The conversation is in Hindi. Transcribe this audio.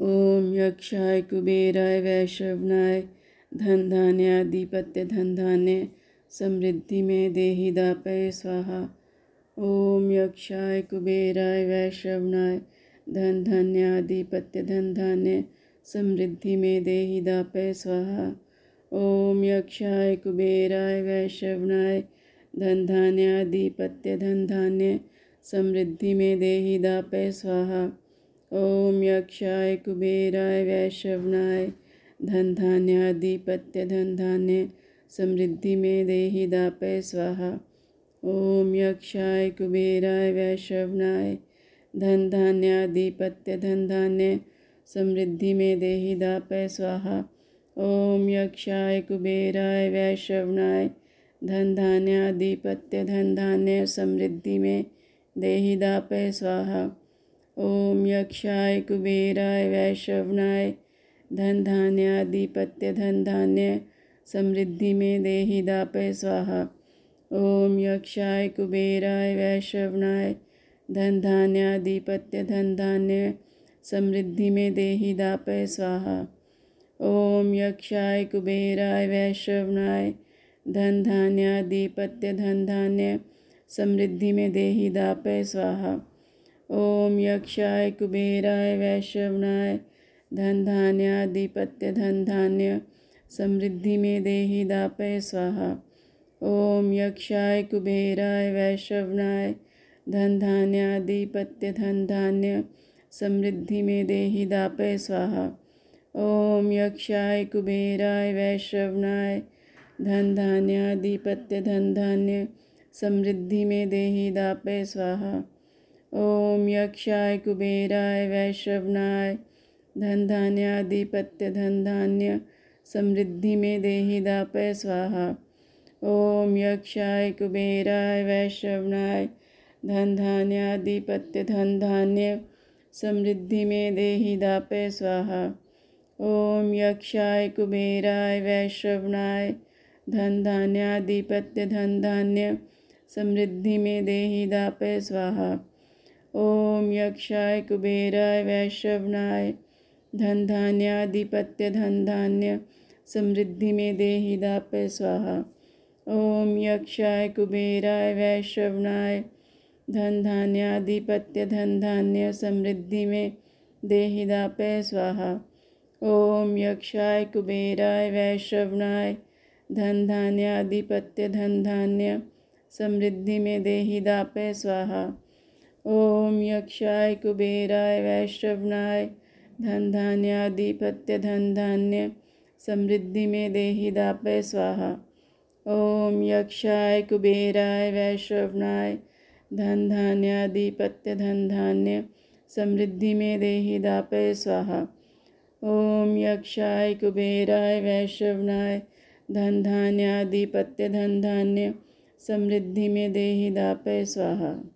ओम यक्षाय कुबेराय वैश्रवनाय धन धान्याधिपत्य धन धान्य समृद्धि में देही दापय स्वाहा। ओम यक्षाय कुबेराय वैश्रवनाय धन धान्याधिपत्य धन धान्य समृद्धि में देही दापय स्वाहा। ओम यक्षाय कुबेराय वैश्रवनाय धन धान्याधिपत्य धन धान्य समृद्धि में देही दापय स्वाहा। ओम यक्षाय कुबेराय वैश्रवनाय धन धान्याधिपत्य धन धान्य समृद्धि में देही दापय स्वाहा। ओम यक्षाय कुबेराय वैश्रवनाय धन धान्याधिपत्य धन धान्य समृद्धि में देही दापय स्वाहा। ओम यक्षाय कुबेराय वैश्रवनाय धन धान्याधिपत्य धन धान्य समृद्धि में देही दापय स्वाहा। ओम यक्षाय कुबेराय वैश्रवनाय धन धान्याधिपत्य धन धान्य समृद्धि में देही दापय स्वाहा। ओम यक्षाय कुबेराय वैश्रवनाय धन धान्याधिपत्य धन धान्य समृद्धि में देही दापय स्वाहा। ओम यक्षाय कुबेराय वैश्रवनाय धन धान्याधिपत्य धन धान्य समृद्धि में देही दापय स्वाहा। ओम यक्षाय कुबेराय वैश्रवनाय धन धान्याधिपत्य धन धान्य समृद्धि में देही दापय स्वाहा। ओम यक्षाय कुबेराय वैश्रवनाय धन धान्याधिपत्य धन धान्य समृद्धि में देही दापय स्वाहा। ओम यक्षाय कुबेराय वैश्रवनाय धन धान्याधिपत्य धन धान्य समृद्धि में देही दापय स्वाहा। ओम यक्षाय कुबेराय वैश्रवनाय धन धान्याधिपत्य धन धान्य समृद्धि में देही दापय स्वाहा। ओम यक्षाय कुबेराय वैश्रवनाय धन धान्याधिपत्य धन धान्य समृद्धि में देही दापय स्वाहा। ओम यक्षाय कुबेराय वैश्रवनाय धन धान्याधिपत्य धन धान्य समृद्धि में देही दापय स्वाहा। ओम यक्षाय कुबेराय वैश्रवनाय धन धान्याधिपत्य धन धान्य समृद्धि में देही दापय स्वाहा। ओम यक्षाय कुबेराय वैश्रवनाय धन धान्याधिपत्य धन धान्य समृद्धि में देही दापय स्वाहा। ओम यक्षाय कुबेराय वैश्रवनाय धन धान्याधिपत्य धन धान्य समृद्धि में देही दापय स्वाहा। ओम यक्षाय कुबेराय वैश्रवनाय धन धान्याधिपत्य धन धान्य समृद्धि में देही दापय स्वाहा। ओम यक्षाय कुबेराय वैश्रवनाय धन धान्याधिपत्य धन धान्य समृद्धि में देही दापय स्वाहा। ओम यक्षाय कुबेराय वैश्रवनाय धन धान्याधिपत्य धन धान्य समृद्धि में देही दापय स्वाहा।